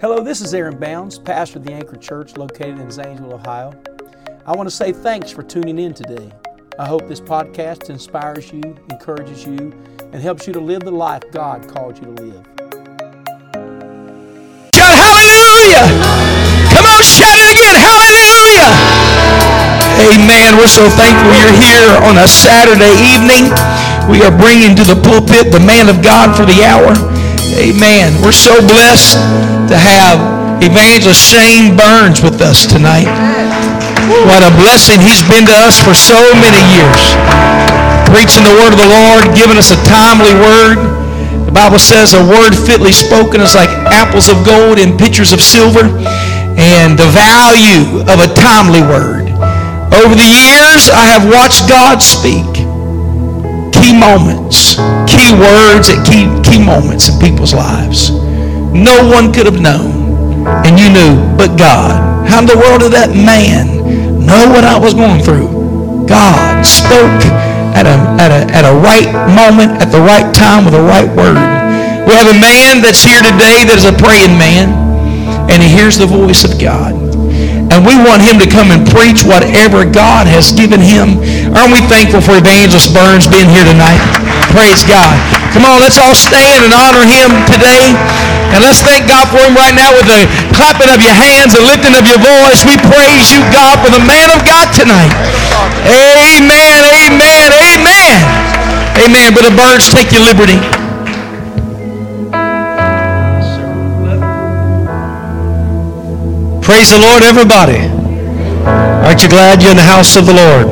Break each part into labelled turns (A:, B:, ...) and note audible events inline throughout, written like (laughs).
A: Hello, this is Aaron Bounds, pastor of the Anchor Church located in Zanesville, Ohio. I want to say thanks for tuning in today. I hope this podcast inspires you, encourages you, and helps you to live the life God called you to live.
B: Hallelujah! Come on, shout it again, hallelujah! Amen. We're so thankful you're here on a Saturday evening. We are bringing to the pulpit the man of God for the hour. Amen. We're so blessed to have Evangelist Shane Burns with us tonight. What a blessing he's been to us for so many years. Preaching the word of the Lord, giving us a timely word. The Bible says a word fitly spoken is like apples of gold in pitchers of silver. And the value of a timely word. Over the years, I have watched God speak key moments, key words at key, key moments in people's lives. No one could have known, and you knew, but God. How in the world did that man know what I was going through? God spoke at a, at a, at a right moment, at the right time, with the right word. We have a man that's here today that is a praying man, and he hears the voice of God. And we want him to come and preach whatever God has given him. Aren't we thankful for Evangelist Burns being here tonight? Praise God. Come on, let's all stand and honor him today. And let's thank God for him right now with the clapping of your hands and lifting of your voice. We praise you, God, for the man of God tonight. Amen, amen, amen. Amen. Brother Burns, take your liberty.
C: Praise the Lord, everybody. Aren't you glad you're in the house of the Lord?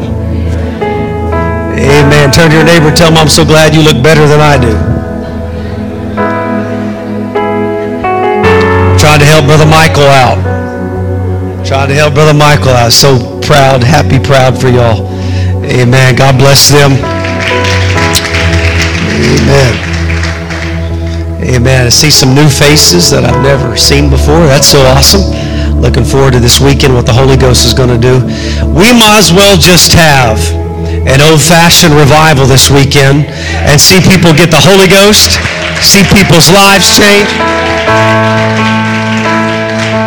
C: Amen. Turn to your neighbor tell him, I'm so glad you look better than I do. Trying to help Brother Michael out. Trying to help Brother Michael out. So proud, happy, proud for y'all. Amen. God bless them. Amen. Amen. I see some new faces that I've never seen before. That's so awesome. Looking forward to this weekend, what the Holy Ghost is going to do. We might as well just have an old-fashioned revival this weekend and see people get the Holy Ghost, see people's lives change.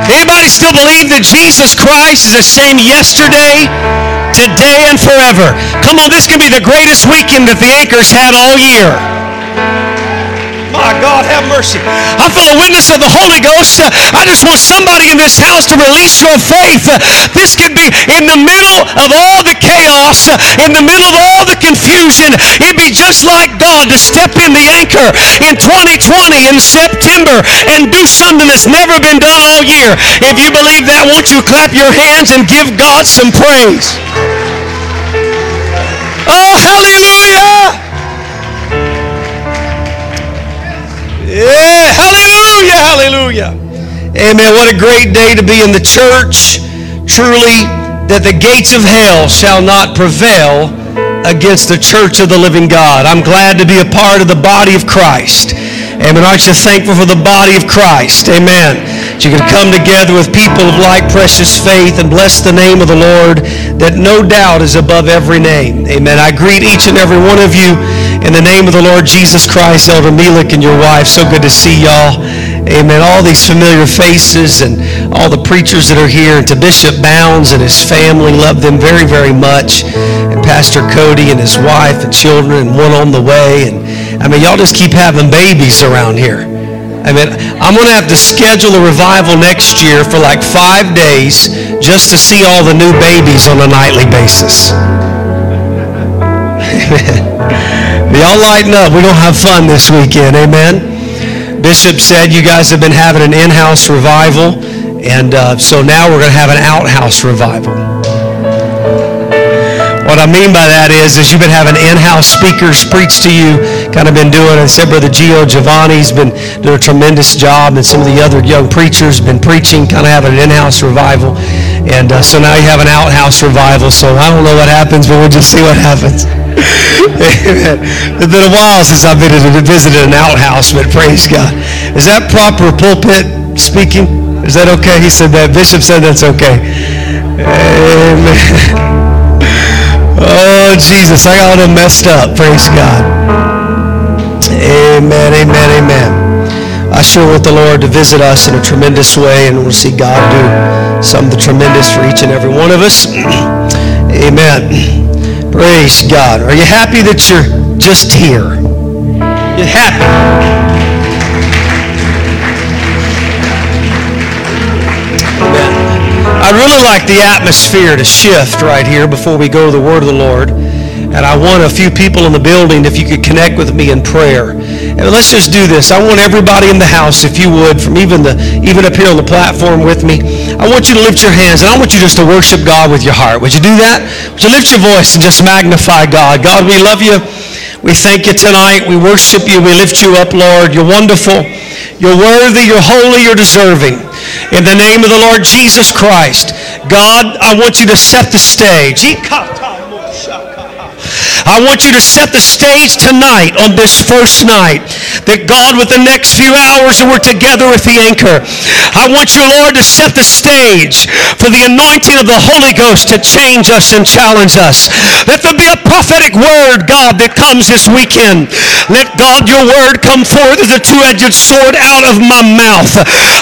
C: Anybody still believe that Jesus Christ is the same yesterday, today, and forever? Come on, this can be the greatest weekend that the Anchors had all year. My God, have mercy. I feel the witness of the Holy Ghost. I just want somebody in this house to release your faith. This could be in the middle of all the chaos, in the middle of all the confusion. It'd be just like God to step in the anchor in 2020 in September and do something that's never been done all year. If you believe that, won't you clap your hands and give God some praise? Oh, hallelujah! Yeah, hallelujah, hallelujah. Amen. What a great day to be in the church. Truly, that the gates of hell shall not prevail against the church of the living God. I'm glad to be a part of the body of Christ. Amen. Aren't you thankful for the body of Christ? Amen. That you can come together with people of like precious faith and bless the name of the Lord that no doubt is above every name. Amen. I greet each and every one of you in the name of the Lord Jesus Christ, Elder Melik and your wife. So good to see y'all. Amen. All these familiar faces and all the preachers that are here. And to Bishop Bounds and his family, love them very, very much. And Pastor Cody and his wife and children and one on the way. And I mean, y'all just keep having babies around here. I mean, I'm going to have to schedule a revival next year for like five days just to see all the new babies on a nightly basis. (laughs) Amen. Y'all lighten up. We're going to have fun this weekend. Amen. Bishop said you guys have been having an in-house revival, and uh, so now we're going to have an outhouse revival. What I mean by that is, is you've been having in-house speakers preach to you, kind of been doing, I said Brother Gio Giovanni's been doing a tremendous job, and some of the other young preachers been preaching, kind of having an in-house revival. And uh, so now you have an outhouse revival, so I don't know what happens, but we'll just see what happens. Amen. (laughs) It's been a while since I've been visited an outhouse, but praise God. Is that proper pulpit speaking? Is that okay? He said that. Bishop said that's okay. Amen. (laughs) Oh, Jesus, I got them messed up. Praise God. Amen, amen, amen. I sure want the Lord to visit us in a tremendous way and we'll see God do something tremendous for each and every one of us. (clears throat) Amen. Praise God. Are you happy that you're just here? You happy? I'd really like the atmosphere to shift right here before we go to the Word of the Lord. And I want a few people in the building, if you could connect with me in prayer. And let's just do this. I want everybody in the house, if you would, from even the even up here on the platform with me, I want you to lift your hands and I want you just to worship God with your heart. Would you do that? Would you lift your voice and just magnify God? God, we love you. We thank you tonight. We worship you. We lift you up, Lord. You're wonderful. You're worthy. You're holy. You're deserving. In the name of the Lord Jesus Christ, God, I want you to set the stage. I want you to set the stage tonight on this first night that God, with the next few hours that we're together with the anchor, I want you, Lord, to set the stage for the anointing of the Holy Ghost to change us and challenge us. Let there be a prophetic word, God, that comes this weekend. Let God, your word come forth as a two-edged sword out of my mouth.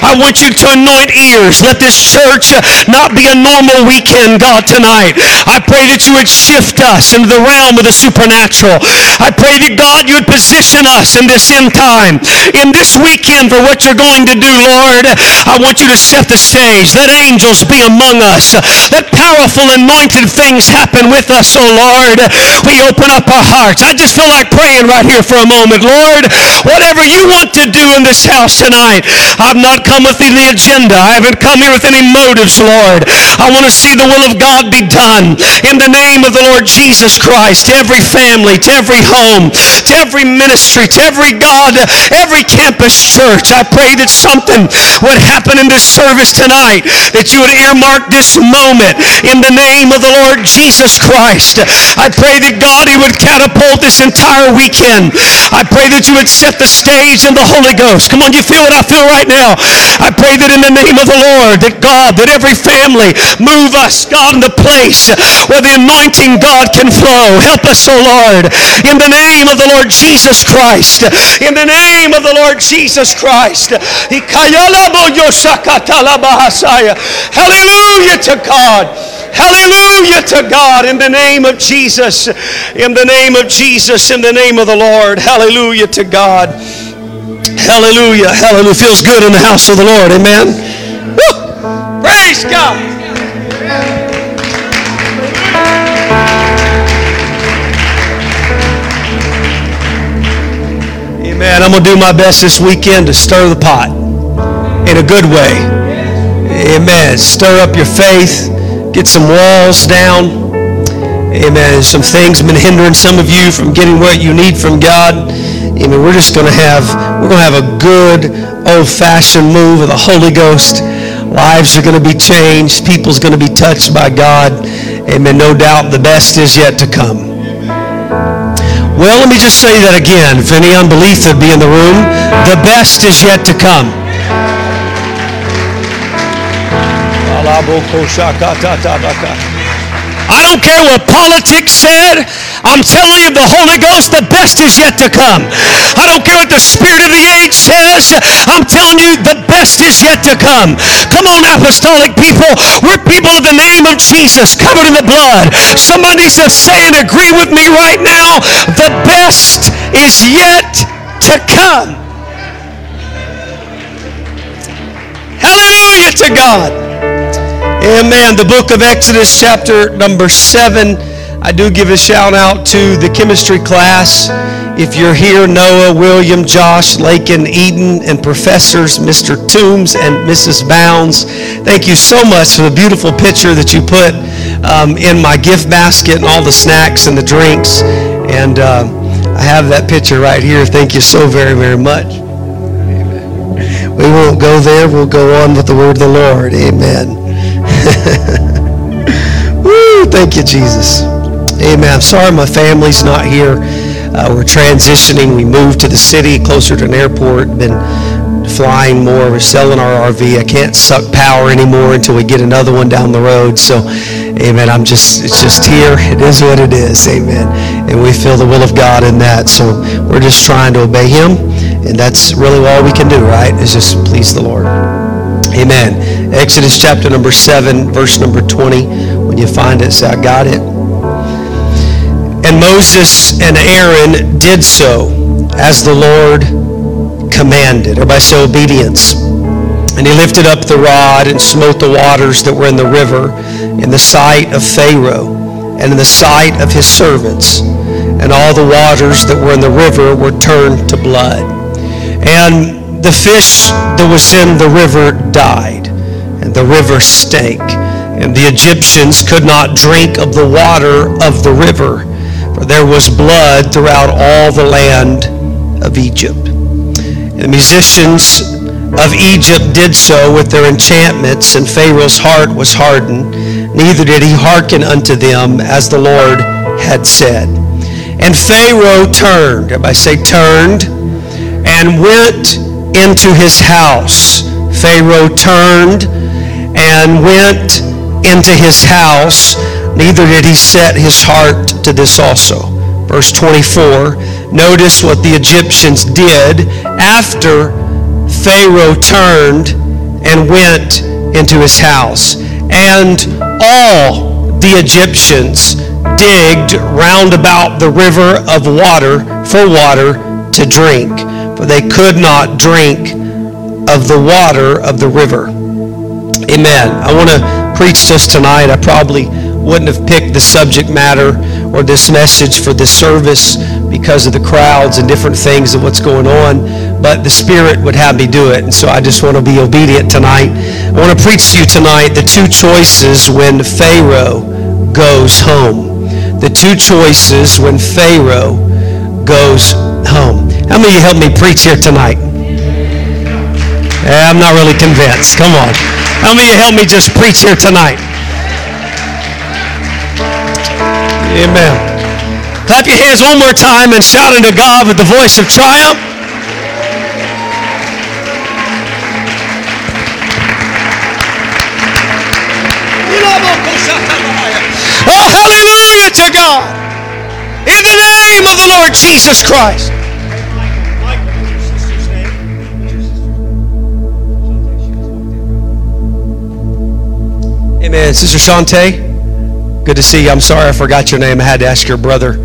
C: I want you to anoint ears. Let this church not be a normal weekend, God, tonight. I pray that you would shift us into the realm of the supernatural. I pray that God, you would position us in this end time, in this weekend for what you're going to do, Lord. I want you to set the stage. Let angels be among us. Let powerful anointed things happen with us, oh Lord. We open up our hearts. I just feel like praying right here for a moment. Lord, whatever you want to do in this house tonight, I've not come with any agenda. I haven't come here with any motives, Lord. I want to see the will of God be done in the name of the Lord Jesus Christ every family, to every home, to every ministry, to every God, every campus church. I pray that something would happen in this service tonight, that you would earmark this moment in the name of the Lord Jesus Christ. I pray that God, He would catapult this entire weekend. I pray that you would set the stage in the Holy Ghost. Come on, you feel what I feel right now. I pray that in the name of the Lord, that God, that every family move us, God, in the place where the anointing, God, can flow. Help us, oh Lord, in the name of the Lord Jesus Christ. In the name of the Lord Jesus Christ. Hallelujah to God. Hallelujah to God in the name of Jesus. In the name of Jesus. In the name of the Lord. Hallelujah to God. Hallelujah. Hallelujah. Feels good in the house of the Lord. Amen. Woo! Praise God. Amen. I'm going to do my best this weekend to stir the pot in a good way. Amen. Stir up your faith. Get some walls down. Amen. Some things have been hindering some of you from getting what you need from God. Amen. We're just going to have we're going to have a good old-fashioned move of the Holy Ghost. Lives are going to be changed. People's going to be touched by God. Amen. No doubt the best is yet to come. Well, let me just say that again. If any unbelief would be in the room, the best is yet to come. I don't care what politics said. I'm telling you, the Holy Ghost, the best is yet to come. I don't care what the spirit of the age says. I'm telling you, the best is yet to come. Come on, apostolic people. We're people of the name of Jesus, covered in the blood. Somebody to say and agree with me right now. The best is yet to come. Hallelujah to God. Amen. The book of Exodus, chapter number seven. I do give a shout out to the chemistry class. If you're here, Noah, William, Josh, Lakin, Eden, and professors, Mr. Toombs and Mrs. Bounds, thank you so much for the beautiful picture that you put um, in my gift basket and all the snacks and the drinks. And uh, I have that picture right here. Thank you so very, very much. Amen. We won't go there. We'll go on with the word of the Lord. Amen. (laughs) Woo, thank you, Jesus. Amen. I'm sorry my family's not here. Uh, we're transitioning. We moved to the city, closer to an airport. Been flying more. We're selling our RV. I can't suck power anymore until we get another one down the road. So, amen. I'm just, it's just here. It is what it is. Amen. And we feel the will of God in that. So we're just trying to obey Him And that's really all we can do, right? Is just please the Lord. Amen. Exodus chapter number 7, verse number 20. When you find it, say, I got it. And Moses and Aaron did so as the Lord commanded. Everybody say obedience. And he lifted up the rod and smote the waters that were in the river in the sight of Pharaoh and in the sight of his servants. And all the waters that were in the river were turned to blood. And the fish that was in the river died, and the river stank. And the Egyptians could not drink of the water of the river, for there was blood throughout all the land of Egypt. And the musicians of Egypt did so with their enchantments, and Pharaoh's heart was hardened. Neither did he hearken unto them as the Lord had said. And Pharaoh turned, everybody say turned, and went into his house. Pharaoh turned and went into his house. Neither did he set his heart to this also. Verse 24. Notice what the Egyptians did after Pharaoh turned and went into his house. And all the Egyptians digged round about the river of water for water to drink, for they could not drink of the water of the river. Amen. I want to preach to us tonight. I probably wouldn't have picked the subject matter or this message for this service because of the crowds and different things of what's going on, but the Spirit would have me do it. And so I just want to be obedient tonight. I want to preach to you tonight the two choices when Pharaoh goes home. The two choices when Pharaoh goes home. How many of you help me preach here tonight? Yeah, I'm not really convinced. Come on. How many of you help me just preach here tonight? Amen. Clap your hands one more time and shout unto God with the voice of triumph. Oh, hallelujah to God. In the name of the Lord Jesus Christ. Amen. Sister Shante, good to see you. I'm sorry I forgot your name. I had to ask your brother.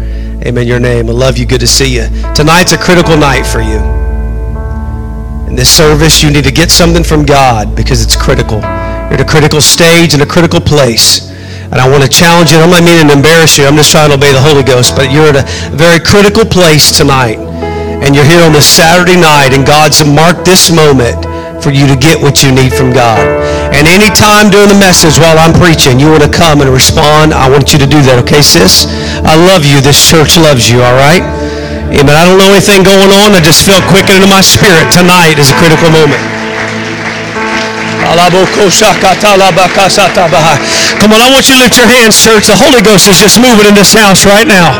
C: Amen. Your name. I love you. Good to see you. Tonight's a critical night for you. In this service, you need to get something from God because it's critical. You're at a critical stage and a critical place. And I want to challenge you. I'm not meaning to embarrass you. I'm just trying to obey the Holy Ghost. But you're at a very critical place tonight. And you're here on this Saturday night, and God's marked this moment for you to get what you need from God. And any time during the message while I'm preaching, you want to come and respond, I want you to do that, okay, sis? I love you. This church loves you, all right? Amen. I don't know anything going on. I just felt quickened in my spirit. Tonight is a critical moment. Come on, I want you to lift your hands, church. The Holy Ghost is just moving in this house right now.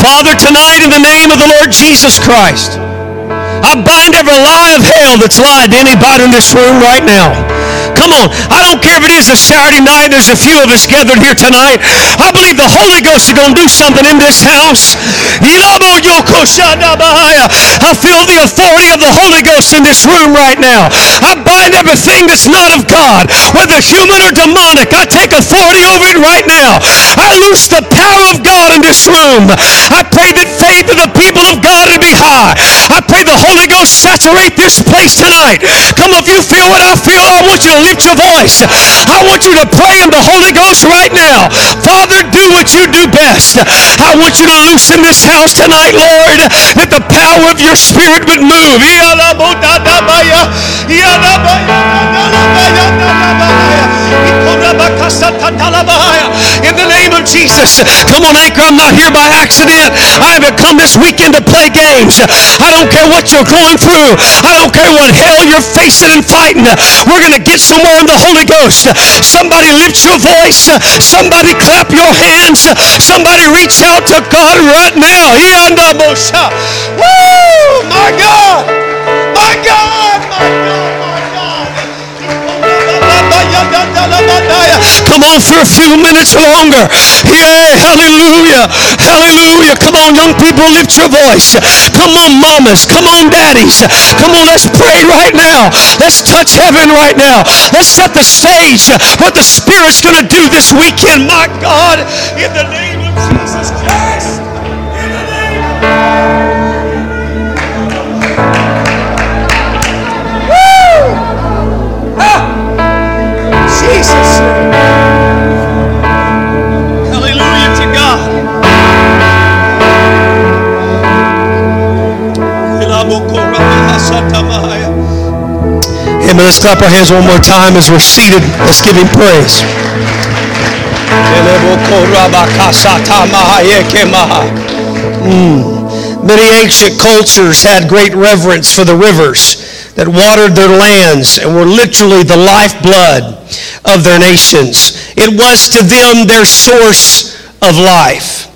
C: Father, tonight in the name of the Lord Jesus Christ, I bind every lie of hell that's lied to anybody in this room right now. Come on. I don't care if it is a Saturday night. There's a few of us gathered here tonight. I believe the Holy Ghost is going to do something in this house. I feel the authority of the Holy Ghost in this room right now. I bind everything that's not of God, whether human or demonic. I take authority over it right now. I loose the power of God in this room. I pray that faith of the people of God to be high. I pray the Holy Ghost saturate this place tonight. Come on, if you feel what I feel, I want you to lift your voice. I want you to pray in the Holy Ghost right now. Father, do what you do best. I want you to loosen this house tonight, Lord, that the power of your spirit would move. In the name of Jesus. Come on, Anchor, I'm not here by accident. I haven't come this weekend to play games. I don't care what you're going through. I don't care what hell you're facing and fighting. We're going to get somewhere in the Holy Ghost. Somebody lift your voice. Somebody clap your hands. Somebody reach out to God right now. Woo! My God! For a few minutes longer. Yeah, hallelujah. Hallelujah. Come on, young people, lift your voice. Come on, mamas. Come on, daddies. Come on, let's pray right now. Let's touch heaven right now. Let's set the stage what the Spirit's going to do this weekend. My God, in the name of Jesus Christ. In the name Woo! Let's clap our hands one more time as we're seated. Let's give him praise. Mm. Many ancient cultures had great reverence for the rivers that watered their lands and were literally the lifeblood of their nations. It was to them their source of life.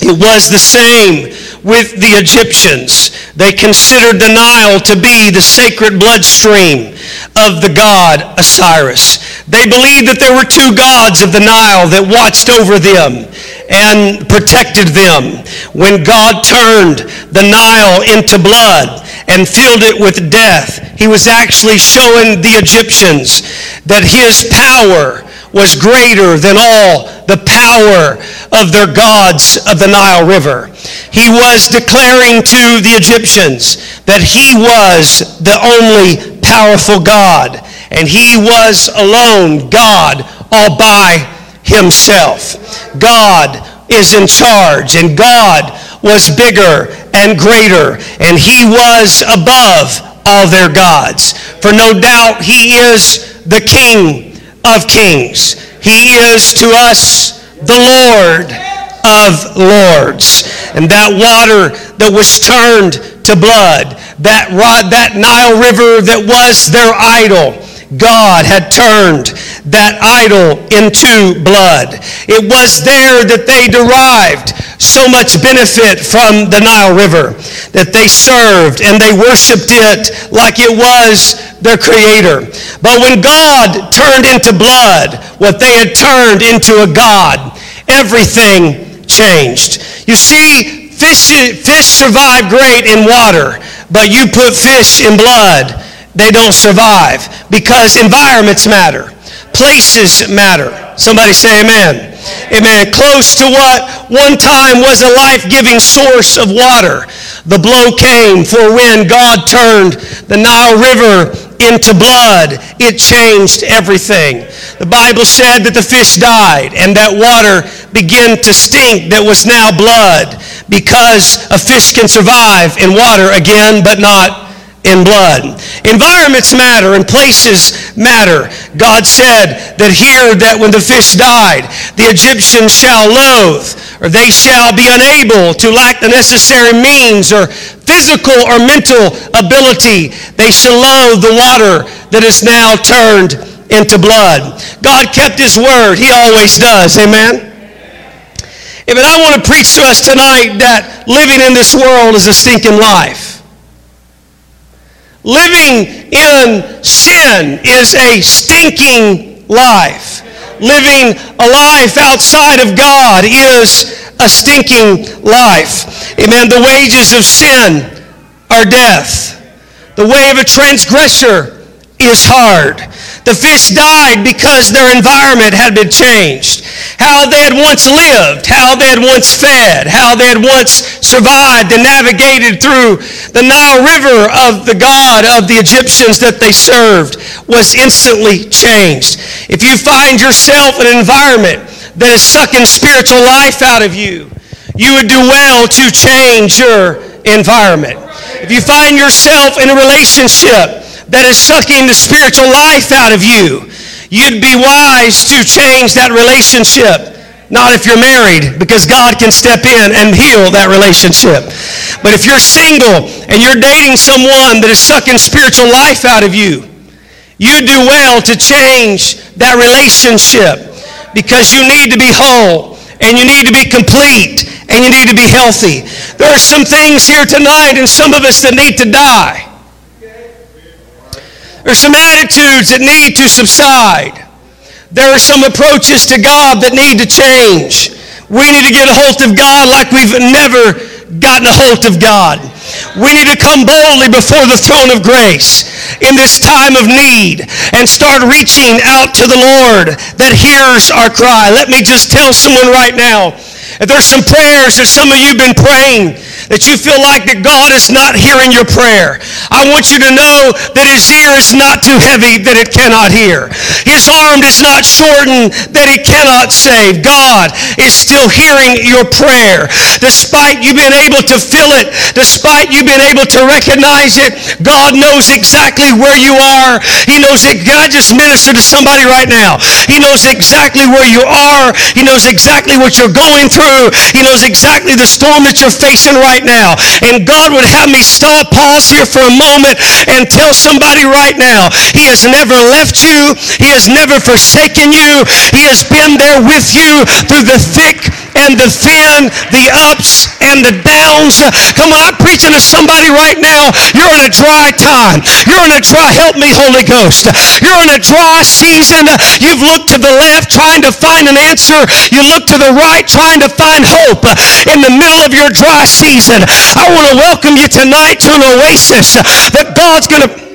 C: It was the same with the Egyptians. They considered the Nile to be the sacred bloodstream of the god Osiris. They believed that there were two gods of the Nile that watched over them and protected them. When God turned the Nile into blood and filled it with death, he was actually showing the Egyptians that his power was greater than all the power of their gods of the Nile River. He was declaring to the Egyptians that he was the only powerful God, and he was alone God all by himself. God is in charge, and God was bigger and greater, and he was above all their gods. For no doubt he is the King of kings. He is to us the Lord of lords. And that water that was turned to blood, that, rod, that Nile River that was their idol, God had turned that idol into blood. It was there that they derived so much benefit from the Nile River that they served and they worshiped it like it was their creator. But when God turned into blood what they had turned into a God, everything changed. You see, fish, fish survive great in water, but you put fish in blood, they don't survive because environments matter. Places matter. Somebody say amen. Amen. Close to what one time was a life-giving source of water. The blow came for when God turned the Nile River into blood. It changed everything. The Bible said that the fish died and that water began to stink that was now blood because a fish can survive in water again, but not in blood. Environments matter and places matter. God said that here that when the fish died, the Egyptians shall loathe, or they shall be unable to lack the necessary means or physical or mental ability. They shall loathe the water that is now turned into blood. God kept his word. He always does. Amen. Amen. I want to preach to us tonight that living in this world is a stinking life. Living in sin is a stinking life. Living a life outside of God is a stinking life. Amen. The wages of sin are death. The way of a transgressor is hard. The fish died because their environment had been changed. How they had once lived, how they had once fed, how they had once survived and navigated through the Nile River of the God of the Egyptians that they served was instantly changed. If you find yourself in an environment that is sucking spiritual life out of you, you would do well to change your environment. If you find yourself in a relationship that is sucking the spiritual life out of you, you'd be wise to change that relationship. Not if you're married, because God can step in and heal that relationship. But if you're single and you're dating someone that is sucking spiritual life out of you, you do well to change that relationship because you need to be whole and you need to be complete and you need to be healthy. There are some things here tonight and some of us that need to die. There's some attitudes that need to subside. There are some approaches to God that need to change. We need to get a hold of God like we've never gotten a hold of God. We need to come boldly before the throne of grace in this time of need and start reaching out to the Lord that hears our cry. Let me just tell someone right now, if there's some prayers that some of you have been praying that you feel like that God is not hearing your prayer. I want you to know that his ear is not too heavy that it cannot hear. His arm is not shortened that he cannot save. God is still hearing your prayer. Despite you being able to feel it, despite you being able to recognize it, God knows exactly where you are. He knows it. God just ministered to somebody right now? He knows exactly where you are. He knows exactly what you're going through. He knows exactly the storm that you're facing right right now. And God would have me stop, pause here for a moment and tell somebody right now, He has never left you. He has never forsaken you. He has been there with you through the thick and the thin, the ups and the downs. Come on, I'm preaching to somebody right now. You're in a dry time. You're in a dry, help me, Holy Ghost. You're in a dry season. You've looked to the left trying to find an answer. You look to the right trying to find hope in the middle of your dry season. I want to welcome you tonight to an oasis that God's going to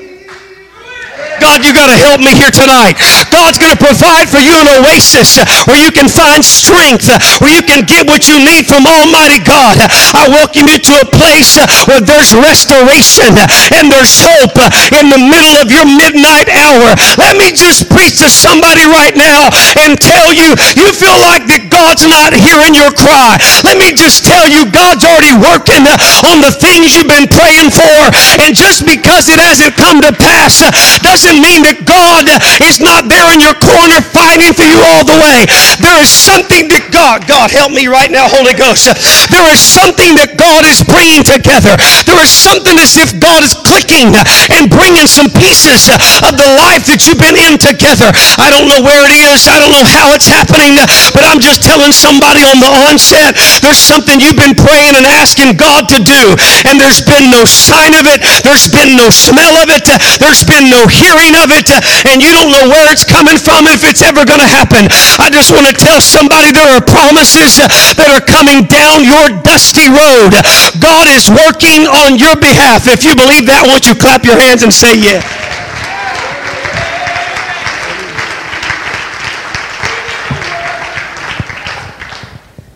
C: God, you got to help me here tonight. God's going to provide for you an oasis where you can find strength, where you can get what you need from Almighty God. I welcome you to a place where there's restoration and there's hope in the middle of your midnight hour. Let me just preach to somebody right now and tell you, you feel like that God's not hearing your cry. Let me just tell you, God's already working on the things you've been praying for. And just because it hasn't come to pass doesn't doesn't mean that God is not there in your corner fighting for you all the way. There is something that God, God help me right now, Holy Ghost. There is something that God is bringing together. There is something as if God is clicking and bringing some pieces of the life that you've been in together. I don't know where it is. I don't know how it's happening, but I'm just telling somebody on the onset, there's something you've been praying and asking God to do, and there's been no sign of it. There's been no smell of it. There's been no hearing of it uh, and you don't know where it's coming from if it's ever going to happen. I just want to tell somebody there are promises uh, that are coming down your dusty road. God is working on your behalf. If you believe that, won't you clap your hands and say yeah?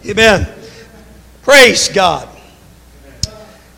C: Amen. Praise God.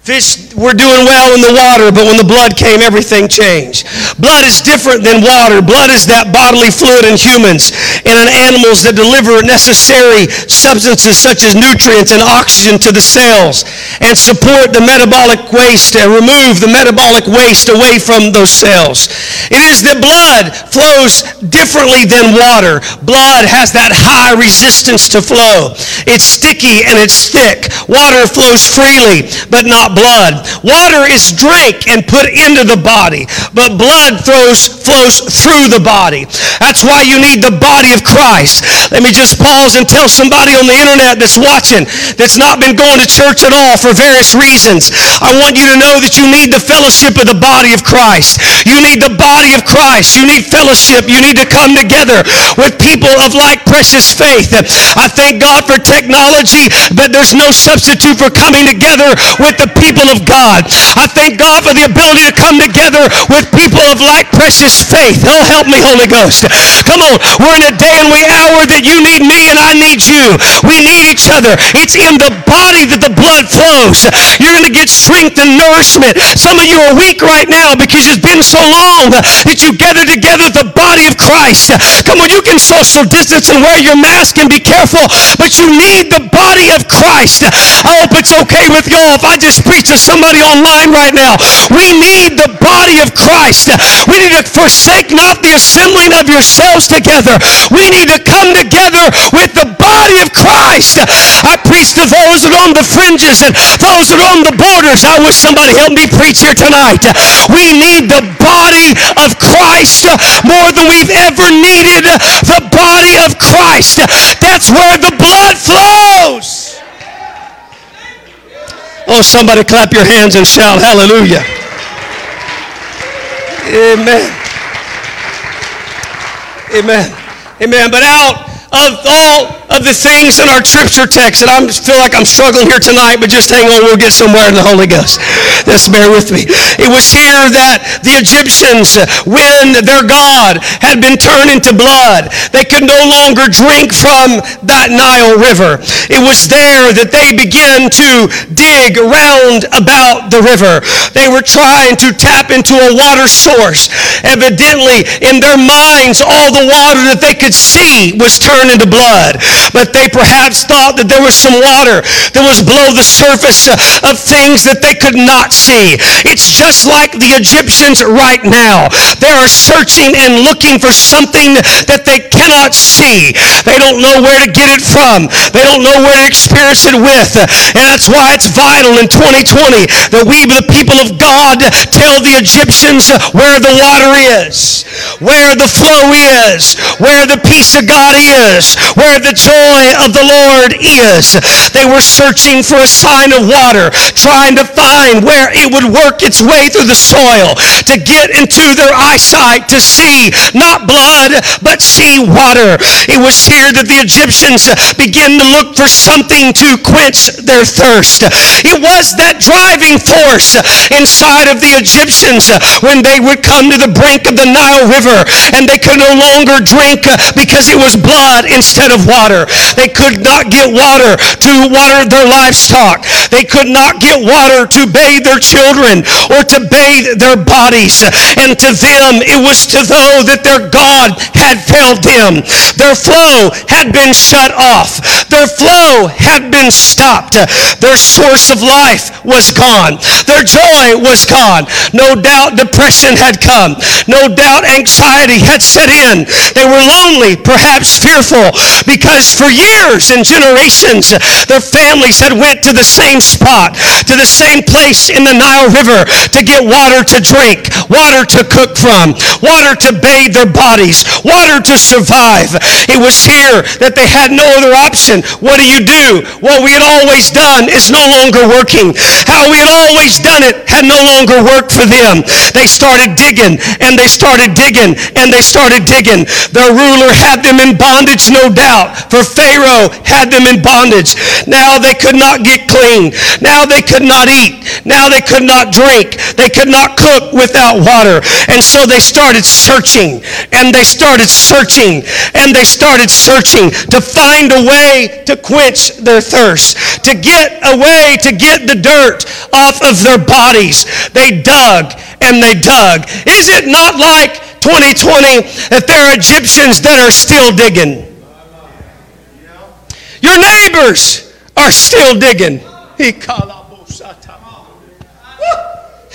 C: Fish were doing well in the water, but when the blood came, everything changed. Blood is different than water. Blood is that bodily fluid in humans and in animals that deliver necessary substances such as nutrients and oxygen to the cells and support the metabolic waste and remove the metabolic waste away from those cells. It is that blood flows differently than water. Blood has that high resistance to flow. It's sticky and it's thick. Water flows freely, but not blood. Water is drank and put into the body, but blood flows, flows through the body. That's why you need the body of Christ. Let me just pause and tell somebody on the internet that's watching that's not been going to church at all for various reasons. I want you to know that you need the fellowship of the body of Christ. You need the body of Christ. You need fellowship. You need to come together with people of like precious faith. I thank God for technology, but there's no substitute for coming together with the people people of God. I thank God for the ability to come together with people of like precious faith. Oh, help me, Holy Ghost. Come on. We're in a day and we hour that you need me and I need you. We need each other. It's in the body that the blood flows. You're going to get strength and nourishment. Some of you are weak right now because it's been so long that you gather together the body of Christ. Come on, you can social distance and wear your mask and be careful, but you need the body of Christ. I hope it's okay with y'all if I just preach to somebody online right now. We need the body of Christ. We need to forsake not the assembling of yourselves together. We need to come together with the body of Christ. I preach to those that are on the fringes and those that are on the borders. I wish somebody help me preach here tonight. We need the body of Christ more than we've ever needed the body of Christ. That's where the blood flows. Oh, somebody clap your hands and shout hallelujah. Amen. Amen. Amen. But out of all of the things in our scripture text, and I feel like I'm struggling here tonight, but just hang on, we'll get somewhere in the Holy Ghost. Just bear with me. It was here that the Egyptians, when their God had been turned into blood, they could no longer drink from that Nile River. It was there that they began to dig round about the river. They were trying to tap into a water source. Evidently, in their minds, all the water that they could see was turned into blood but they perhaps thought that there was some water that was below the surface uh, of things that they could not see. It's just like the Egyptians right now. They are searching and looking for something that they cannot see. They don't know where to get it from. They don't know where to experience it with. And that's why it's vital in 2020 that we, the people of God, tell the Egyptians where the water is, where the flow is, where the peace of God is, where the joy of the Lord is. They were searching for a sign of water, trying to find where it would work its way through the soil to get into their eyesight to see not blood, but see water. It was here that the Egyptians began to look for something to quench their thirst. It was that driving force inside of the Egyptians when they would come to the brink of the Nile River and they could no longer drink because it was blood instead of water. They could not get water to water their livestock. They could not get water to bathe their children or to bathe their bodies. And to them, it was to know that their God had failed them. Their flow had been shut off. Their flow had been stopped. Their source of life was gone. Their joy was gone. No doubt depression had come. No doubt anxiety had set in. They were lonely, perhaps fearful, because for years and generations, their families had went to the same spot, to the same place in the Nile River to get water to drink, water to cook from, water to bathe their bodies, water to survive. It was here that they had no other option. What do you do? What we had always done is no longer working. How we had always done it had no longer worked for them. They started digging and they started digging and they started digging. Their ruler had them in bondage, no doubt, for Pharaoh had them in bondage. Now they could not get clean. Now they could not eat. Now they could not drink. They could not cook without water. And so they started searching and they started searching and they started searching to find a way to quench their thirst, to get a way to get the dirt off of their bodies. They dug and they dug. Is it not like 2020 that there are Egyptians that are still digging? Your neighbors are still digging.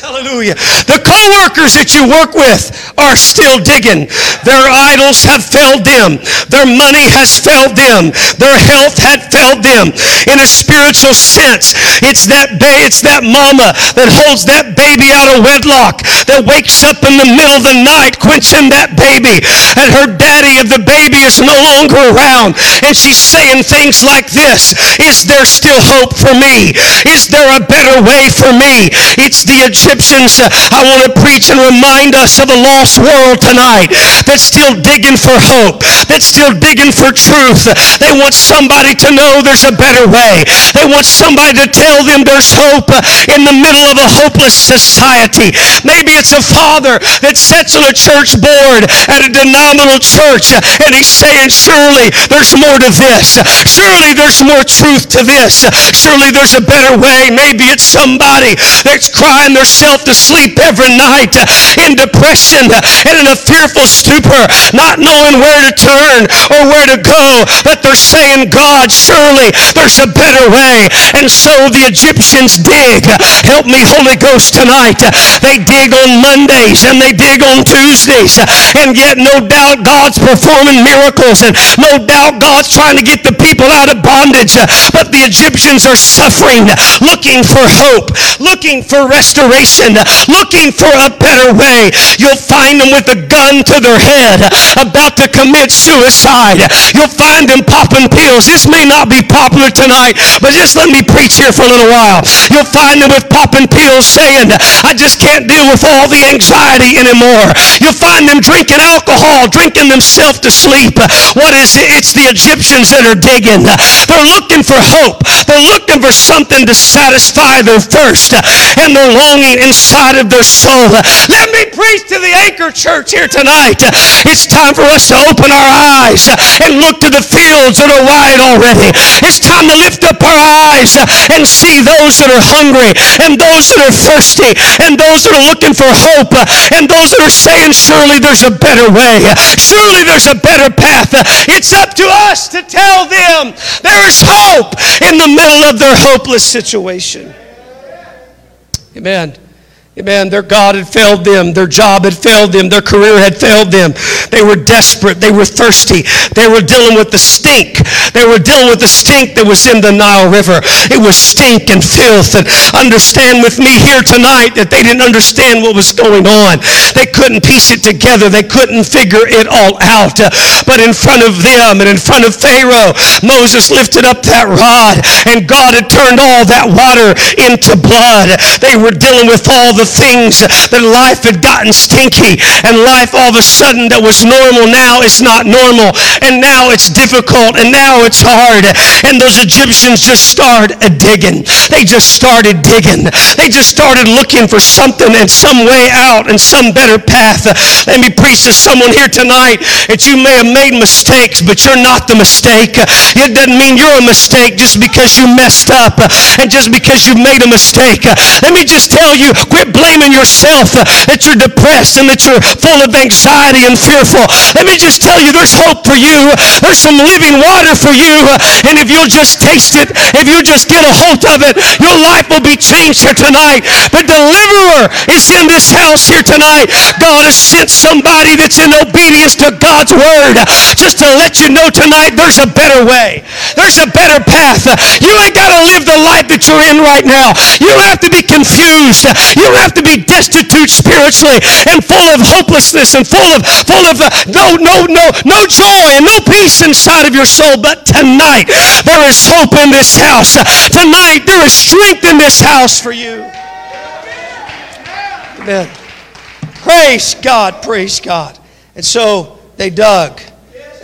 C: Hallelujah. The co-workers that you work with are still digging. Their idols have failed them. Their money has failed them. Their health had them. In a spiritual sense, it's that ba- it's that mama that holds that baby out of wedlock that wakes up in the middle of the night quenching that baby and her daddy of the baby is no longer around and she's saying things like this, is there still hope for me? Is there a better way for me? It's the Egyptians. Uh, I want to preach and remind us of a lost world tonight that's still digging for hope, that's still digging for truth. They want somebody to know there's a better way. They want somebody to tell them there's hope in the middle of a hopeless society. Maybe it's a father that sits on a church board at a denominational church and he's saying, surely there's more to this. Surely there's more truth to this. Surely there's a better way. Maybe it's somebody that's crying themselves to sleep every night in depression and in a fearful stupor, not knowing where to turn or where to go. But they're saying, God, surely there's a better way. And so the Egyptians dig. Help me, Holy Ghost, tonight. They dig on Mondays and they dig on Tuesdays. And yet, no doubt, God's performing miracles. And no doubt, God's trying to get the people out of bondage. But the Egyptians are suffering, looking for hope, looking for restoration, looking for a better way. You'll find them with a gun to their head, about to commit suicide. You'll find them popping pills. This may not be be popular tonight, but just let me preach here for a little while. You'll find them with popping pills saying, I just can't deal with all the anxiety anymore. You'll find them drinking alcohol, drinking themselves to sleep. What is it? It's the Egyptians that are digging. They're looking for hope. They're looking for something to satisfy their thirst and their longing inside of their soul. Let me preach to the anchor church here tonight. It's time for us to open our eyes and look to the fields that are wide already. It's time to lift up our eyes and see those that are hungry and those that are thirsty and those that are looking for hope and those that are saying, surely there's a better way. Surely there's a better path. It's up to us to tell them there is hope in the middle of their hopeless situation. Amen. Amen. Their God had failed them. Their job had failed them. Their career had failed them. They were desperate. They were thirsty. They were dealing with the stink. They were dealing with the stink that was in the Nile River. It was stink and filth. And understand with me here tonight that they didn't understand what was going on. They couldn't piece it together. They couldn't figure it all out. But in front of them and in front of Pharaoh, Moses lifted up that rod and God had turned all that water into blood. They were dealing with all the the things that life had gotten stinky and life all of a sudden that was normal now is not normal and now it's difficult and now it's hard and those Egyptians just started digging. They just started digging. They just started looking for something and some way out and some better path. Let me preach to someone here tonight that you may have made mistakes, but you're not the mistake. It doesn't mean you're a mistake just because you messed up and just because you made a mistake. Let me just tell you, quit blaming yourself that you're depressed and that you're full of anxiety and fearful. Let me just tell you there's hope for you. There's some living water for you. And if you'll just taste it, if you just get a hold of it, your life will be changed here tonight. The deliverer is in this house here tonight. God has sent somebody that's in obedience to God's word just to let you know tonight there's a better way. There's a better path. You ain't got to live the life that you're in right now. You don't have to be confused. You don't have to be destitute spiritually and full of hopelessness and full of full of uh, no no no no joy and no peace inside of your soul. But tonight there is hope in this house. Tonight there is strength in this house for you. Amen. Praise God, praise God. And so they dug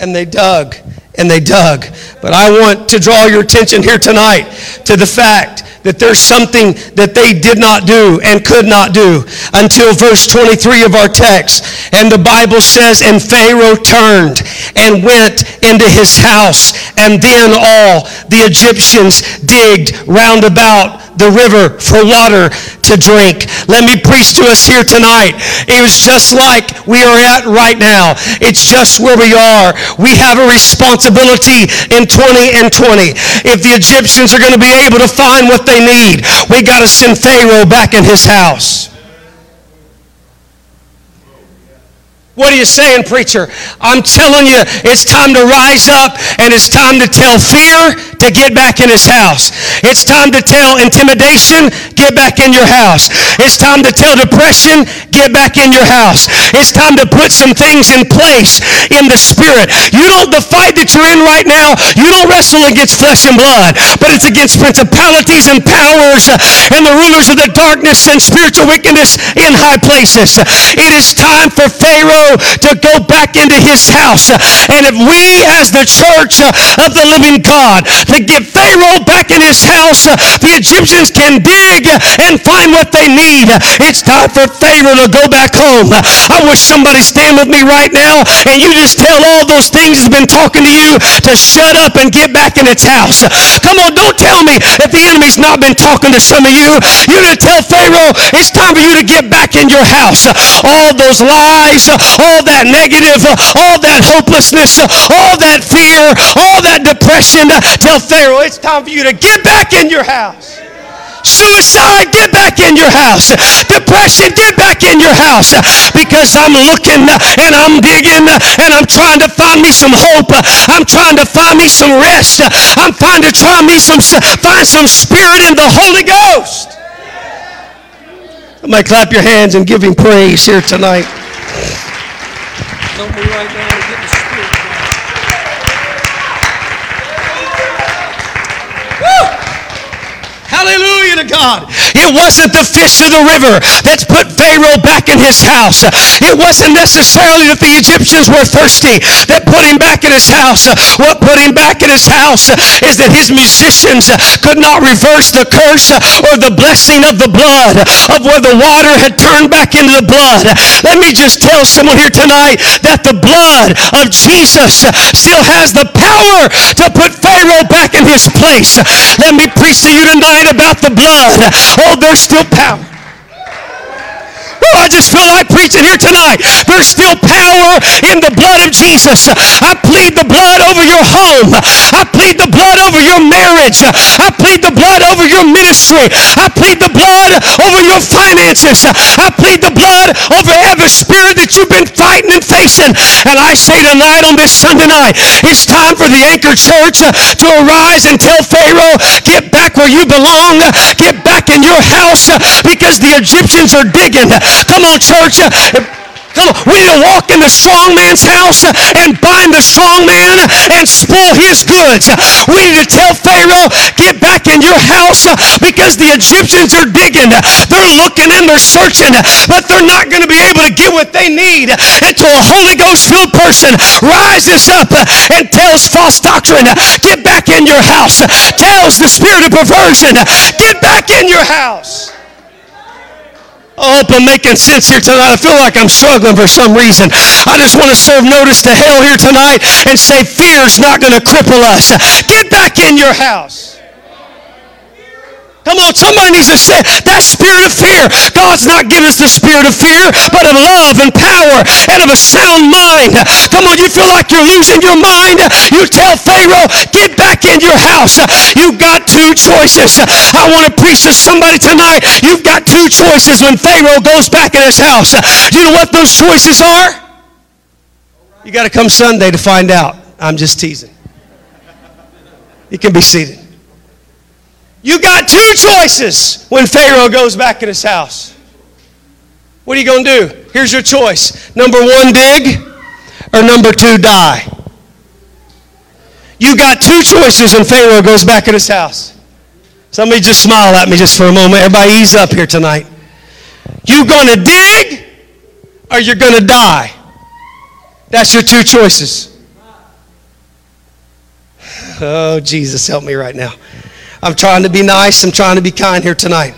C: and they dug and they dug. But I want to draw your attention here tonight to the fact that there's something that they did not do and could not do until verse 23 of our text. And the Bible says, And Pharaoh turned and went into his house, and then all the Egyptians digged round about the river for water to drink. Let me preach to us here tonight. It was just like we are at right now. It's just where we are. We have a responsibility in 20 and 20. If the Egyptians are going to be able to find what they need, we got to send Pharaoh back in his house. What are you saying, preacher? I'm telling you, it's time to rise up and it's time to tell fear to get back in his house. It's time to tell intimidation, get back in your house. It's time to tell depression, get back in your house. It's time to put some things in place in the spirit. You don't, the fight that you're in right now, you don't wrestle against flesh and blood, but it's against principalities and powers and the rulers of the darkness and spiritual wickedness in high places. It is time for Pharaoh to go back into his house. And if we as the church of the living God to get Pharaoh back in his house, the Egyptians can dig and find what they need. It's time for Pharaoh to go back home. I wish somebody stand with me right now and you just tell all those things that's been talking to you to shut up and get back in its house. Come on, don't tell me that the enemy's not been talking to some of you. You're to tell Pharaoh it's time for you to get back in your house. All those lies, all that negative, all that hopelessness, all that fear, all that depression. Tell Pharaoh, it's time for you to get back in your house. Suicide, get back in your house. Depression, get back in your house. Because I'm looking uh, and I'm digging uh, and I'm trying to find me some hope. Uh, I'm trying to find me some rest. I'm trying to try me some find some spirit in the Holy Ghost. Might clap your hands and give him praise here tonight. Help me right now to get the Spirit Hallelujah to God. It wasn't the fish of the river that's put Pharaoh back in his house. It wasn't necessarily that the Egyptians were thirsty that put him back in his house. What put him back in his house is that his musicians could not reverse the curse or the blessing of the blood of where the water had turned back into the blood. Let me just tell someone here tonight that the blood of Jesus still has the power to put Pharaoh back in his place. Let me preach to you tonight about the blood. (laughs) Oh, there's still power. I just feel like preaching here tonight. There's still power in the blood of Jesus. I plead the blood over your home. I plead the blood over your marriage. I plead the blood over your ministry. I plead the blood over your finances. I plead the blood over every spirit that you've been fighting and facing. And I say tonight on this Sunday night, it's time for the Anchor Church to arise and tell Pharaoh, get back where you belong. Get back in your house because the Egyptians are digging. Come on, church. Come on, we need to walk in the strong man's house and bind the strong man and spoil his goods. We need to tell Pharaoh, get back in your house because the Egyptians are digging. They're looking and they're searching, but they're not going to be able to get what they need until a Holy Ghost filled person rises up and tells false doctrine, get back in your house. Tells the spirit of perversion, get back in your house. Hope I'm making sense here tonight. I feel like I'm struggling for some reason. I just want to serve notice to hell here tonight and say fear's not going to cripple us. Get back in your house. Come on, somebody needs to say that spirit of fear. God's not given us the spirit of fear, but of love and power and of a sound mind. Come on, you feel like you're losing your mind? You tell Pharaoh, get back in your house. You've got two choices. I want to preach to somebody tonight. You've got two choices when Pharaoh goes back in his house. Do you know what those choices are? You got to come Sunday to find out. I'm just teasing. You can be seated. You got two choices when Pharaoh goes back in his house. What are you going to do? Here's your choice. Number one, dig, or number two, die. You got two choices when Pharaoh goes back in his house. Somebody just smile at me just for a moment. Everybody ease up here tonight. You going to dig or you're going to die? That's your two choices. Oh, Jesus, help me right now. I'm trying to be nice. I'm trying to be kind here tonight.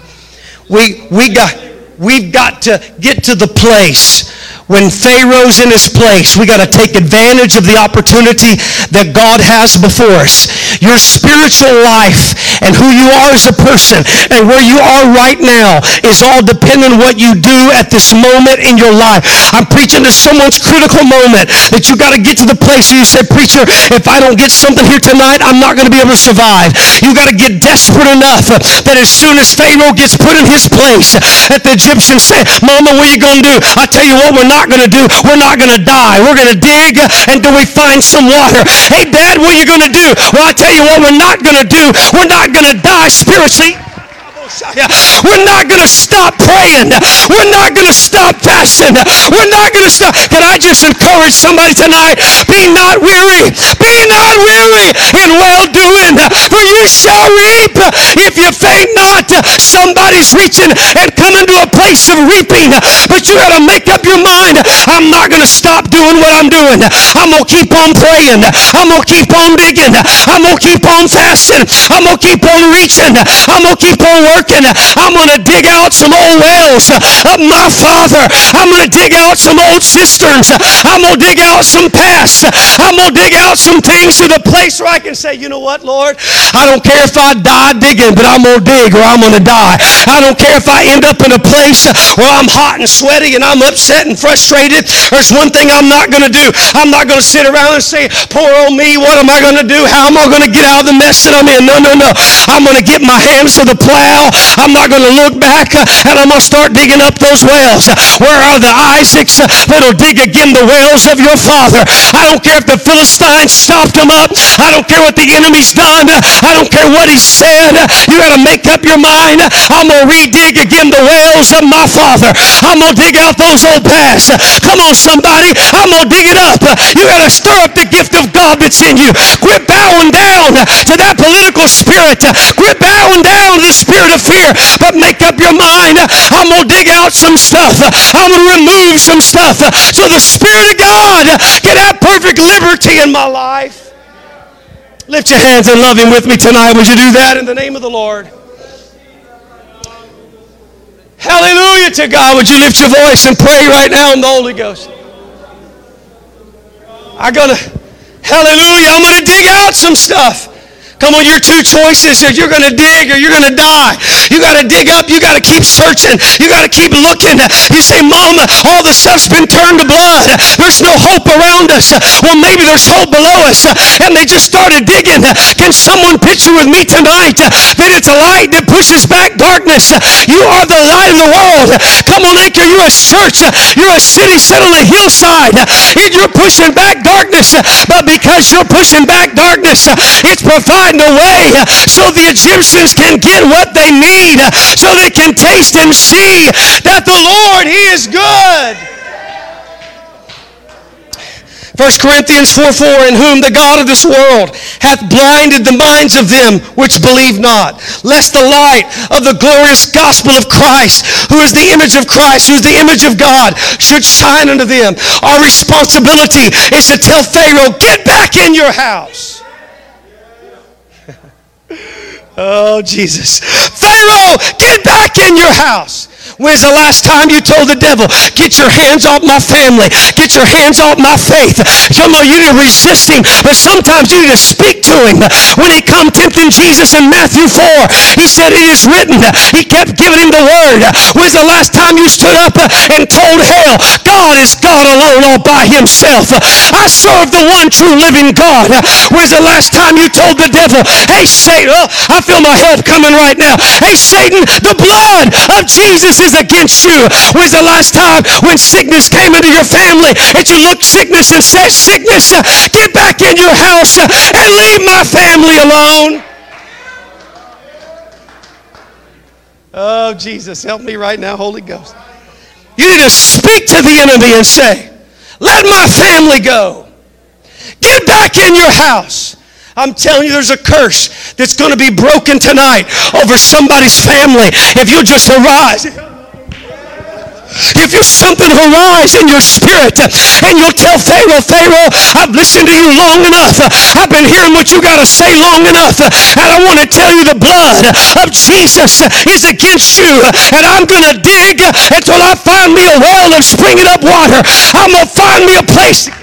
C: We, we got, we've got to get to the place when Pharaoh's in his place, we got to take advantage of the opportunity that God has before us. Your spiritual life and who you are as a person and where you are right now is all dependent on what you do at this moment in your life. I'm preaching to someone's critical moment that you got to get to the place where you say, preacher, if I don't get something here tonight, I'm not going to be able to survive. You got to get desperate enough that as soon as Pharaoh gets put in his place, that the Egyptians say, Mama, what are you going to do? I tell you what, we're not going to do. We're not going to die. We're going to dig until we find some water. Hey, Dad, what are you going to do? Well, I tell you what, we're not going to do. We're not going to die spiritually. We're not going to stop praying. We're not going to stop fasting. We're not going to stop. Can I just encourage somebody tonight? Be not weary. Be not weary in well doing, for you shall reap if you faint not. Somebody's reaching and coming to a place of reaping, but you got to make up your mind. I'm not going to stop doing what I'm doing. I'm going to keep on praying. I'm going to keep on digging. I'm going to keep on fasting. I'm going to keep on reaching. I'm going to keep on working. I'm going to dig out some old wells of my father. I'm going to dig out some old cisterns. I'm going to dig out some past. I'm going to dig out some things to the place where I can say, you know what, Lord? I don't care if I die digging, but I'm going to dig or I'm going to die. I don't care if I end up in a place where I'm hot and sweaty and I'm upset and frustrated. There's one thing I'm not going to do. I'm not going to sit around and say, poor old me, what am I going to do? How am I going to get out of the mess that I'm in? No, no, no. I'm going to get my hands to the plow I'm not going to look back and I'm going to start digging up those wells. Where are the Isaacs that'll dig again the wells of your father? I don't care if the Philistines stopped them up. I don't care what the enemy's done. I don't care what he said. You got to make up your mind. I'm going to redig again the wells of my father. I'm going to dig out those old paths. Come on, somebody. I'm going to dig it up. You got to stir up the gift of God that's in you. Quit bowing down to that political spirit. Quit bowing down to the spirit fear. But make up your mind. I'm going to dig out some stuff. I'm going to remove some stuff so the Spirit of God can have perfect liberty in my life. Lift your hands and love Him with me tonight. Would you do that in the name of the Lord? Hallelujah to God. Would you lift your voice and pray right now in the Holy Ghost? I'm to, hallelujah, I'm to dig out some stuff. Come on, your two choices are you're going to dig or you're going to die. You got to dig up. You got to keep searching. You got to keep looking. You say, Mama, all the stuff's been turned to blood. There's no hope around us. Well, maybe there's hope below us. And they just started digging. Can someone picture with me tonight that it's a light that pushes back darkness? You are the light of the world. Come on, Anchor. You're a church. You're a city set on a hillside. And You're pushing back darkness. But because you're pushing back darkness, it's providing find a way so the Egyptians can get what they need, so they can taste and see that the Lord, He is good. 1 Corinthians 4 4, in whom the God of this world hath blinded the minds of them which believe not, lest the light of the glorious gospel of Christ, who is the image of Christ, who is the image of God, should shine unto them. Our responsibility is to tell Pharaoh, get back in your house. Oh, Jesus. Pharaoh, get back in your house. When's the last time you told the devil, get your hands off my family, get your hands off my faith? Some of you need to resist him, but sometimes you need to speak to him. When he come tempting Jesus in Matthew 4, he said, it is written. He kept giving him the word. When's the last time you stood up and told hell, God is God alone all by himself. I serve the one true living God. When's the last time you told the devil, hey, Satan, oh, I feel my help coming right now. Hey, Satan, the blood of Jesus is against you. When's the last time when sickness came into your family and you looked sickness and said, sickness, uh, get back in your house uh, and leave my family alone. Oh, Jesus, help me right now, Holy Ghost. You need to speak to the enemy and say, let my family go. Get back in your house. I'm telling you, there's a curse that's going to be broken tonight over somebody's family if you just arise. If you something arise in your spirit and you'll tell Pharaoh, Pharaoh, I've listened to you long enough. I've been hearing what you got to say long enough. And I want to tell you the blood of Jesus is against you. And I'm going to dig until I find me a well of springing up water. I'm going to find me a place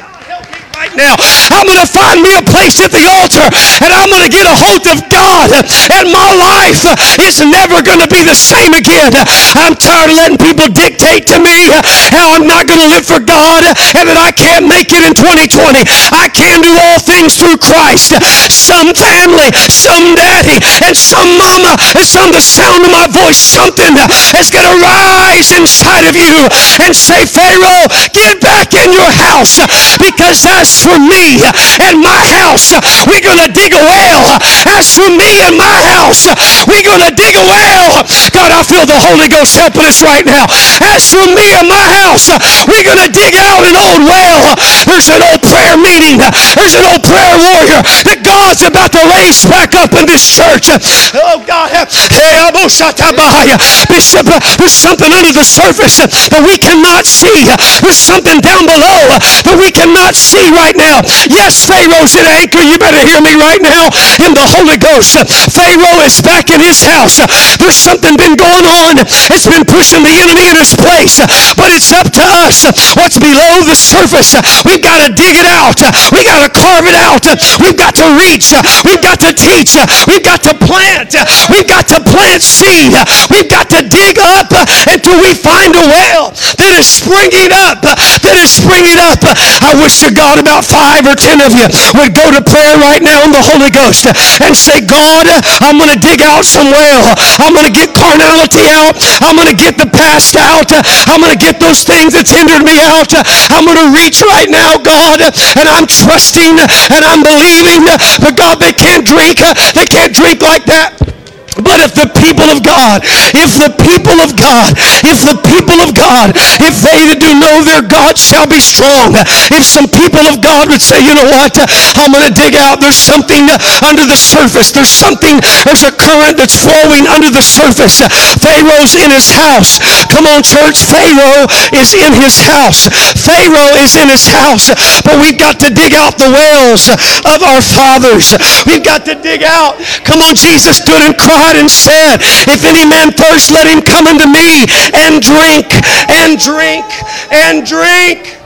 C: now. I'm going to find me a place at the altar and I'm going to get a hold of God and my life is never going to be the same again. I'm tired of letting people dictate to me how I'm not going to live for God and that I can't make it in 2020. I can do all things through Christ. Some family, some daddy, and some mama, and some the sound of my voice, something is going to rise inside of you and say, Pharaoh, get back in your house because that's for me and my house, we're going to dig a well. As for me and my house, we're going to dig a well. God, I feel the Holy Ghost helping us right now. As for me and my house, we're going to dig out an old well. There's an old prayer meeting. There's an old prayer warrior that God's about to raise back up in this church. Oh, God. Bishop, there's something under the surface that we cannot see. There's something down below that we cannot see right now. Yes, Pharaoh's at anchor. You better hear me right now in the Holy Ghost. Pharaoh is back in his house. There's something been going on. It's been pushing the enemy in his place. But it's up to us. What's below the surface? We've got to dig it out. We've got to carve it out. We've got to reach. We've got to teach. We've got to plant. We've got to plant seed. We've got to dig up until we find a well that is springing up. That is springing up. I wish to God about five or ten of you would go to prayer right now in the Holy Ghost and say, God, I'm going to dig out some well. I'm going to get carnality out. I'm going to get the past out. I'm going to get those things that's hindered me out. I'm going to reach right now, God, and I'm trusting and I'm believing. But God, they can't drink. They can't drink like that. But if the people of God, if the people of God, if the people of God, if they that do know their God shall be strong, if some people of God would say, you know what, I'm going to dig out, there's something under the surface, there's something, there's a current that's flowing under the surface. Pharaoh's in his house. Come on, church, Pharaoh is in his house. Pharaoh is in his house. But we've got to dig out the wells of our fathers. We've got to dig out. Come on, Jesus stood and cried God and said, If any man thirst, let him come unto me and drink and drink and drink.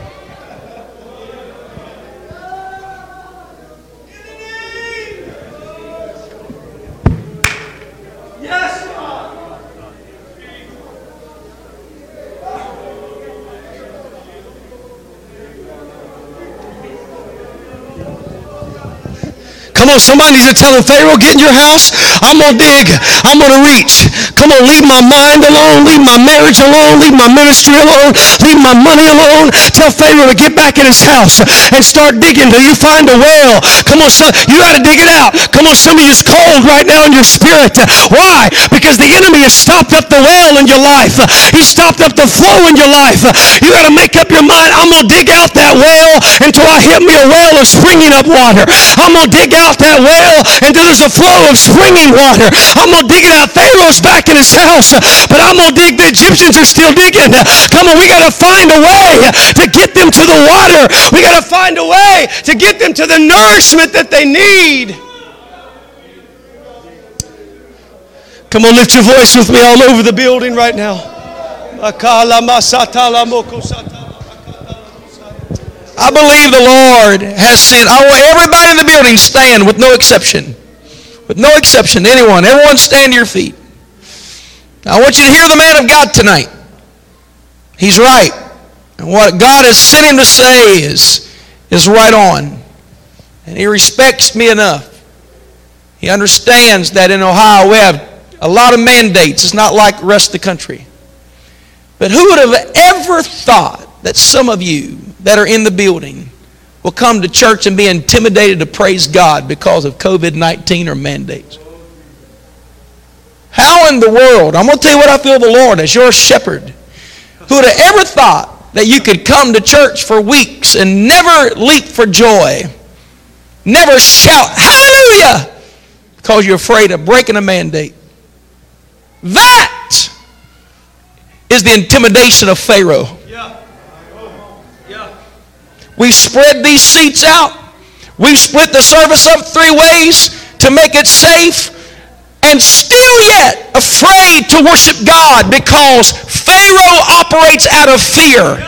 C: Come on, somebody needs to tell him, Pharaoh, get in your house. I'm going to dig. I'm going to reach. Come on, leave my mind alone. Leave my marriage alone. Leave my ministry alone. Leave my money alone. Tell Pharaoh to get back in his house and start digging till you find a well. Come on, son. You got to dig it out. Come on, some of you's cold right now in your spirit. Why? Because the enemy has stopped up the well in your life. He stopped up the flow in your life. You got to make up your mind. I'm going to dig out that well until I hit me a well of springing up water. I'm going to dig out out that well until there's a flow of springing water. I'm going to dig it out. Pharaoh's back in his house, but I'm going to dig. The Egyptians are still digging. Come on, we got to find a way to get them to the water. We got to find a way to get them to the nourishment that they need. Come on, lift your voice with me all over the building right now. I believe the Lord has sent. I want everybody in the building stand with no exception. With no exception, anyone. Everyone stand to your feet. I want you to hear the man of God tonight. He's right. And what God has sent him to say is, is right on. And he respects me enough. He understands that in Ohio we have a lot of mandates. It's not like the rest of the country. But who would have ever thought that some of you that are in the building will come to church and be intimidated to praise God because of COVID 19 or mandates. How in the world? I'm going to tell you what I feel the Lord as your shepherd. Who would have ever thought that you could come to church for weeks and never leap for joy, never shout, Hallelujah, because you're afraid of breaking a mandate? That is the intimidation of Pharaoh. We've spread these seats out. We've split the service up three ways to make it safe and still yet afraid to worship God because Pharaoh operates out of fear.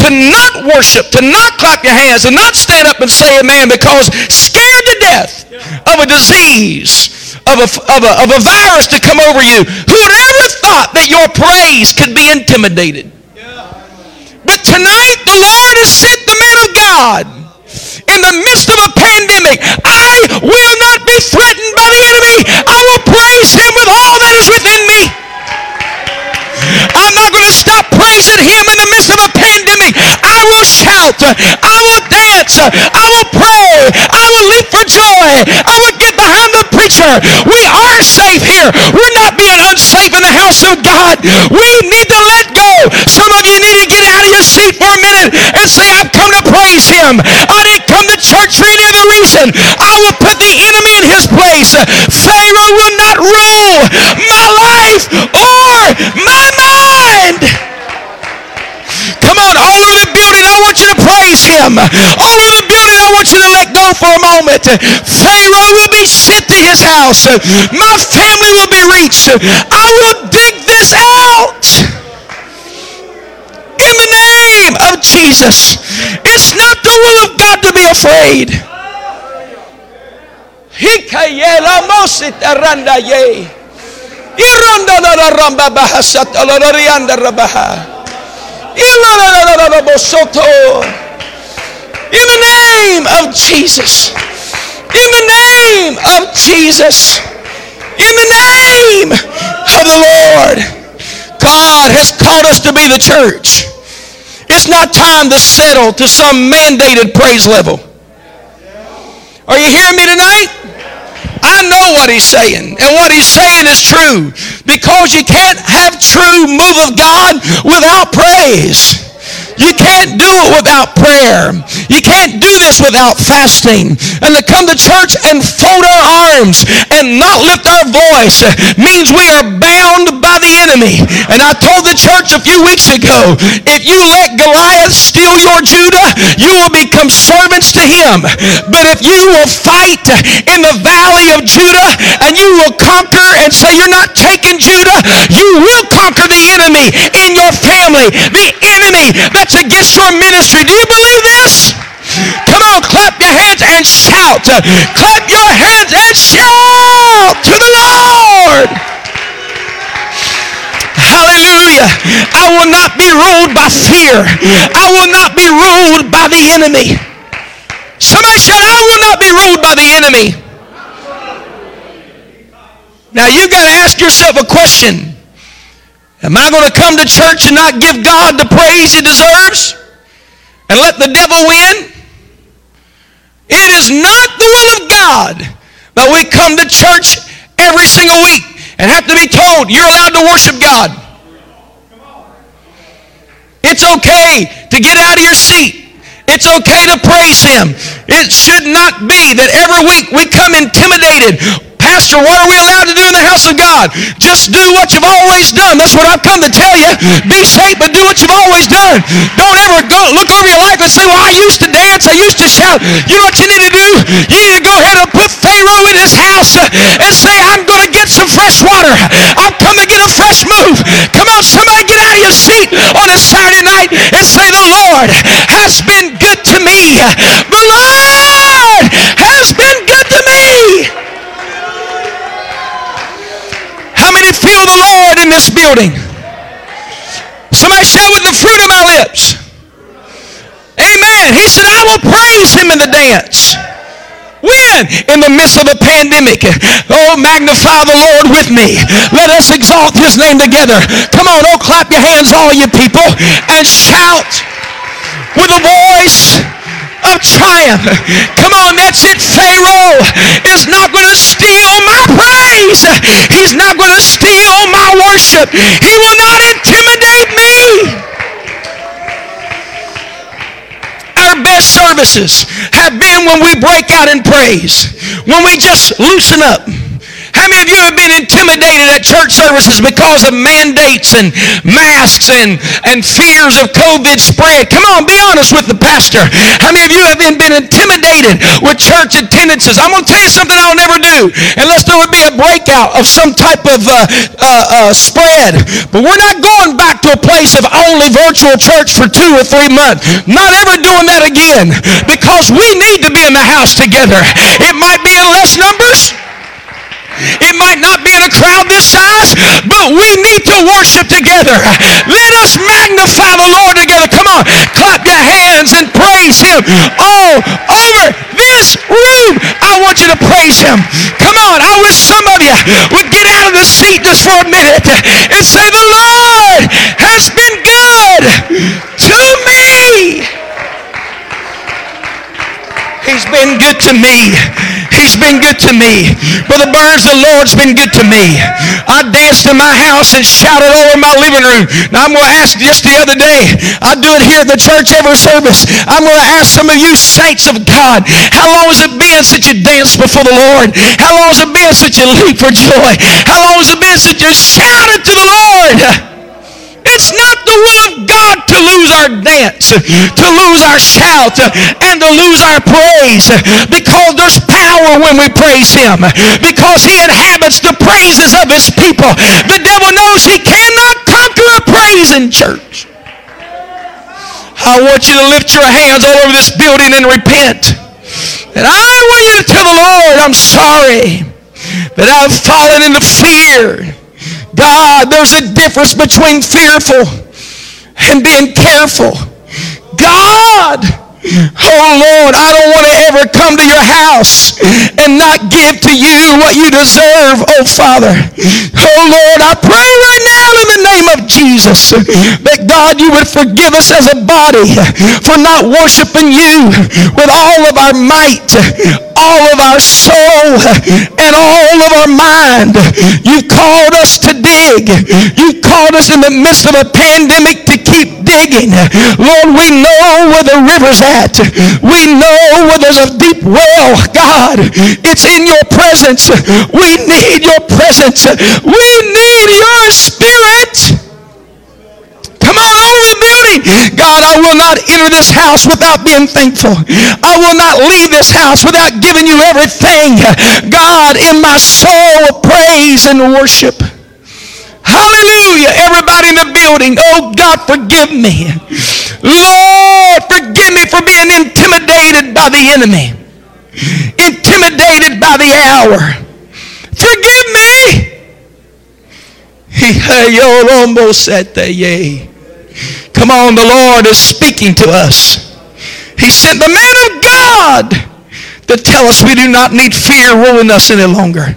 C: To not worship, to not clap your hands, to not stand up and say amen because scared to death of a disease, of a, of a, of a virus to come over you. Who would ever thought that your praise could be intimidated? But tonight, the Lord has sent the man of God in the midst of a pandemic. I will not be threatened by the enemy. I will praise him with all that is within me. I'm not going to stop praising him in the midst of a pandemic. I will shout. I will dance. I will pray. I will leap for joy. I will get behind the preacher. We are safe here. We're not being unsafe in the house of God. We need to let go. Some of you need to get out of your seat for a minute and say, I've come to praise him. I didn't come to church for any other reason. I will put the enemy in his place. Pharaoh will not rule my life or my mind. Come on, all over the building, I want you to praise him. All over the building, I want you to let go for a moment. Pharaoh will be sent to his house. My family will be reached. I will dig this out. In the name of Jesus. It's not the will of God to be afraid.
B: In the name of Jesus. In the name of Jesus. In the name of the Lord. God has called us to be the church. It's not time to settle to some mandated praise level. Are you hearing me tonight? I know what he's saying, and what he's saying is true because you can't have true move of God without praise. You can't do it without prayer. You can't do this without fasting. And to come to church and fold our arms and not lift our voice means we are bound by the enemy. And I told the church a few weeks ago, if you let Goliath steal your Judah, you will become servants to him. But if you will fight in the valley of Judah and you will conquer and say you're not taking Judah, you will conquer the enemy in your family. The enemy that that's against your ministry. Do you believe this? Come on, clap your hands and shout. Clap your hands and shout to the Lord. Hallelujah. I will not be ruled by fear. I will not be ruled by the enemy. Somebody shout, I will not be ruled by the enemy. Now you've got to ask yourself a question. Am I going to come to church and not give God the praise he deserves and let the devil win? It is not the will of God that we come to church every single week and have to be told you're allowed to worship God. It's okay to get out of your seat. It's okay to praise Him. It should not be that every week we come intimidated Pastor, what are we allowed to do in the house of God? Just do what you've always done. That's what I've come to tell you. Be safe, but do what you've always done. Don't ever go look over your life and say, well, I used to dance. I used to shout. You know what you need to do? You need to go ahead and put Pharaoh in his house and say, I'm going to get some fresh water. I've come to get a fresh move. Come on, somebody get out of your seat on a Saturday night and say, the Lord has been good to me. The Lord has been good to me. feel the Lord in this building. Somebody shout with the fruit of my lips. Amen. He said, I will praise him in the dance. When? In the midst of a pandemic. Oh, magnify the Lord with me. Let us exalt his name together. Come on, oh, clap your hands, all you people, and shout with a voice of triumph. Come on, that's it. Pharaoh is not going to steal my praise. He's not going to steal my worship. He will not intimidate me. Our best services have been when we break out in praise, when we just loosen up how many of you have been intimidated at church services because of mandates and masks and, and fears of COVID spread? Come on, be honest with the pastor. How many of you have been, been intimidated with church attendances? I'm going to tell you something I'll never do unless there would be a breakout of some type of uh, uh, uh, spread. But we're not going back to a place of only virtual church for two or three months. Not ever doing that again because we need to be in the house together. It might be in less numbers. It might not be in a crowd this size, but we need to worship together. Let us magnify the Lord together. Come on, clap your hands and praise Him all over this room. I want you to praise Him. Come on, I wish some of you would get out of the seat just for a minute and say, The Lord has been good to me. He's been good to me. He's been good to me. Brother Burns, the Lord's been good to me. I danced in my house and shouted in my living room. Now I'm going to ask just the other day. I do it here at the church every service. I'm going to ask some of you saints of God, how long has it been since you danced before the Lord? How long has it been since you leaped for joy? How long has it been since you shouted to the Lord? It's not the will of God to lose our dance, to lose our shout, and to lose our praise because there's power when we praise him because he inhabits the praises of his people. The devil knows he cannot conquer a praise in church. I want you to lift your hands all over this building and repent. And I want you to tell the Lord, I'm sorry that I've fallen into fear. God, there's a difference between fearful and being careful. God, Oh Lord, I don't want to ever come to your house and not give to you what you deserve, oh Father. Oh Lord, I pray right now in the name of Jesus that God, you would forgive us as a body for not worshiping you with all of our might, all of our soul, and all of our mind. You've called us to dig. You've called us in the midst of a pandemic to keep digging. Lord, we know where the river's at. We know where there's a deep well. God, it's in your presence. We need your presence. We need your spirit. Come on over the building. God, I will not enter this house without being thankful. I will not leave this house without giving you everything. God, in my soul praise and worship. Hallelujah. Everybody in the building, oh God, forgive me. Lord, forgive me for being intimidated by the enemy, intimidated by the hour. Forgive me. Come on, the Lord is speaking to us. He sent the man of God to tell us we do not need fear ruling us any longer.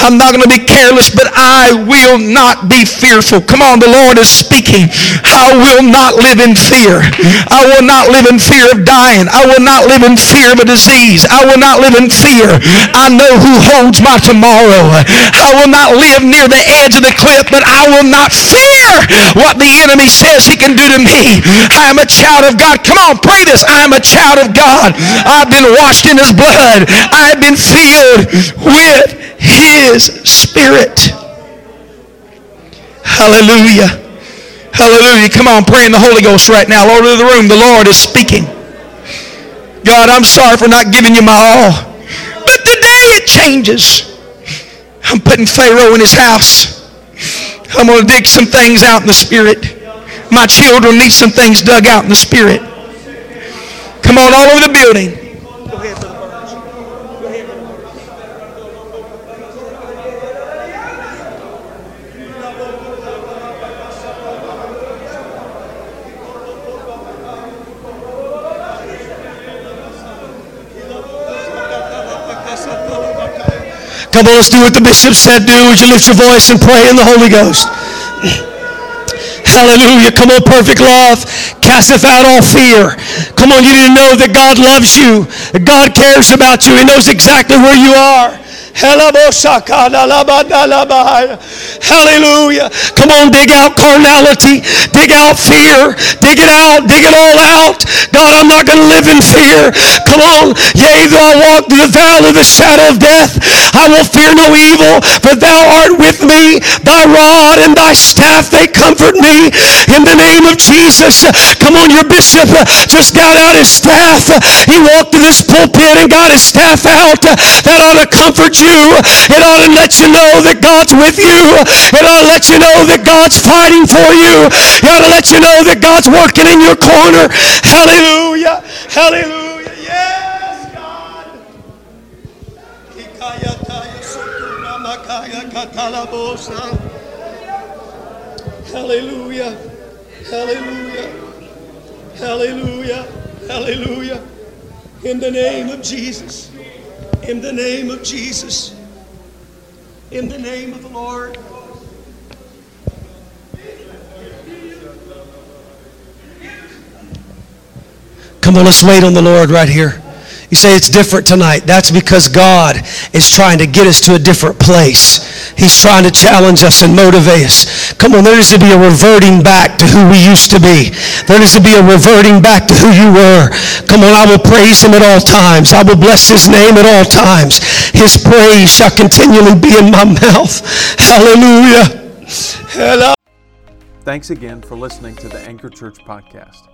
B: I'm not going to be careless, but I will not be fearful. Come on, the Lord is speaking. I will not live in fear. I will not live in fear of dying. I will not live in fear of a disease. I will not live in fear. I know who holds my tomorrow. I will not live near the edge of the cliff, but I will not fear what the enemy says he can do to me. I am a child of God. Come on, pray this. I am a child of God. I've been washed in his blood. I have been filled with his Spirit. Hallelujah. Hallelujah. Come on, pray in the Holy Ghost right now. Lord of the room, the Lord is speaking. God, I'm sorry for not giving you my all. But today it changes. I'm putting Pharaoh in his house. I'm going to dig some things out in the Spirit. My children need some things dug out in the Spirit. Come on, all over the building. Come on, let's do what the bishop said do. Would you lift your voice and pray in the Holy Ghost? (clears throat) Hallelujah. Come on, perfect love casteth out all fear. Come on, you need to know that God loves you. God cares about you. He knows exactly where you are. Hallelujah. Come on, dig out carnality. Dig out fear. Dig it out. Dig it all out. God, I'm not going to live in fear. Come on. Yea, though I walk through the valley of the shadow of death, I will fear no evil, for thou art with me. Thy rod and thy staff, they comfort me. In the name of Jesus. Come on, your bishop just got out his staff. He walked to this pulpit and got his staff out. That ought to comfort you. It ought to let you know that God's with you. It ought to let you know that God's fighting for you. It ought to let you know that God's working in your corner. Hallelujah. Hallelujah. Yes, God. Hallelujah. Hallelujah. Hallelujah. Hallelujah. In the name of Jesus. In the name of Jesus. In the name of the Lord. Come on, let's wait on the Lord right here. You say it's different tonight. That's because God is trying to get us to a different place. He's trying to challenge us and motivate us. Come on, there needs to be a reverting back to who we used to be. There needs to be a reverting back to who you were. Come on, I will praise him at all times. I will bless his name at all times. His praise shall continually be in my mouth. (laughs) Hallelujah. Hello.
A: Thanks again for listening to the Anchor Church podcast.